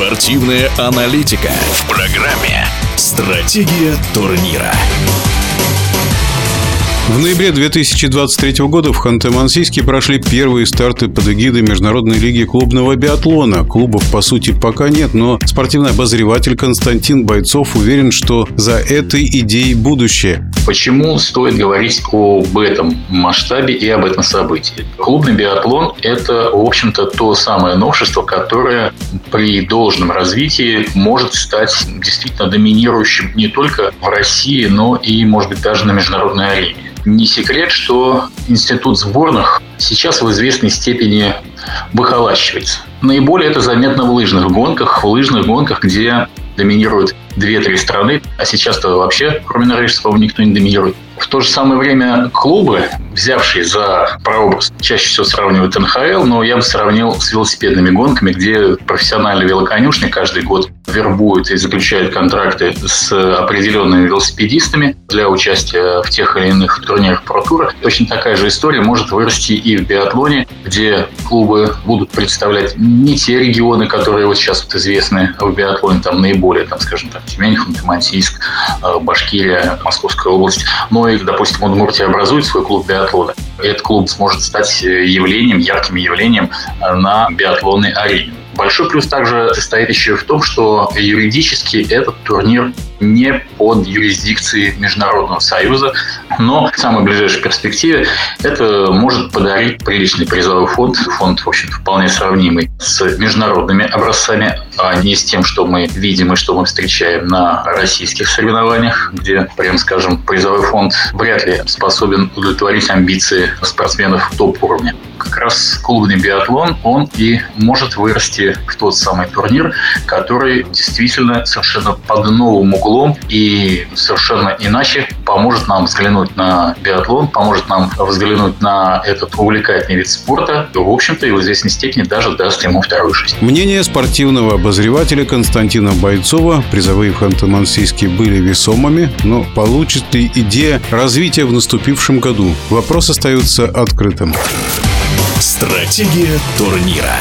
Спортивная аналитика в программе «Стратегия турнира». В ноябре 2023 года в Ханты-Мансийске прошли первые старты под эгидой Международной лиги клубного биатлона. Клубов, по сути, пока нет, но спортивный обозреватель Константин Бойцов уверен, что за этой идеей будущее. Почему стоит говорить об этом масштабе и об этом событии? Клубный биатлон – это, в общем-то, то самое новшество, которое при должном развитии может стать действительно доминирующим не только в России, но и, может быть, даже на международной арене. Не секрет, что институт сборных сейчас в известной степени выхолащивается. Наиболее это заметно в лыжных гонках, в лыжных гонках, где доминируют две-три страны, а сейчас-то вообще, кроме норвежского, никто не доминирует. В то же самое время клубы, взявшие за прообраз, чаще всего сравнивают НХЛ, но я бы сравнил с велосипедными гонками, где профессиональные велоконюшни каждый год вербуют и заключают контракты с определенными велосипедистами для участия в тех или иных турнирах Протура. Точно такая же история может вырасти и в биатлоне, где клубы будут представлять не те регионы, которые вот сейчас вот известны в биатлоне, там наиболее, там, скажем так, Тюмень, Ханты-Мансийск, э, Башкирия, Московская область, но и, допустим, Удмуртия образует свой клуб биатлона. Этот клуб сможет стать явлением, ярким явлением на биатлонной арене. Большой плюс также состоит еще в том, что юридически этот турнир не под юрисдикцией Международного союза, но в самой ближайшей перспективе это может подарить приличный призовой фонд, фонд, в общем вполне сравнимый с международными образцами, а не с тем, что мы видим и что мы встречаем на российских соревнованиях, где, прям скажем, призовой фонд вряд ли способен удовлетворить амбиции спортсменов топ-уровня как раз клубный биатлон, он и может вырасти в тот самый турнир, который действительно совершенно под новым углом и совершенно иначе поможет нам взглянуть на биатлон, поможет нам взглянуть на этот увлекательный вид спорта. И, в общем-то, и в известной степени даже даст ему вторую жизнь. Мнение спортивного обозревателя Константина Бойцова. Призовые в Ханты-Мансийске были весомыми, но получит ли идея развития в наступившем году? Вопрос остается открытым. Стратегия турнира.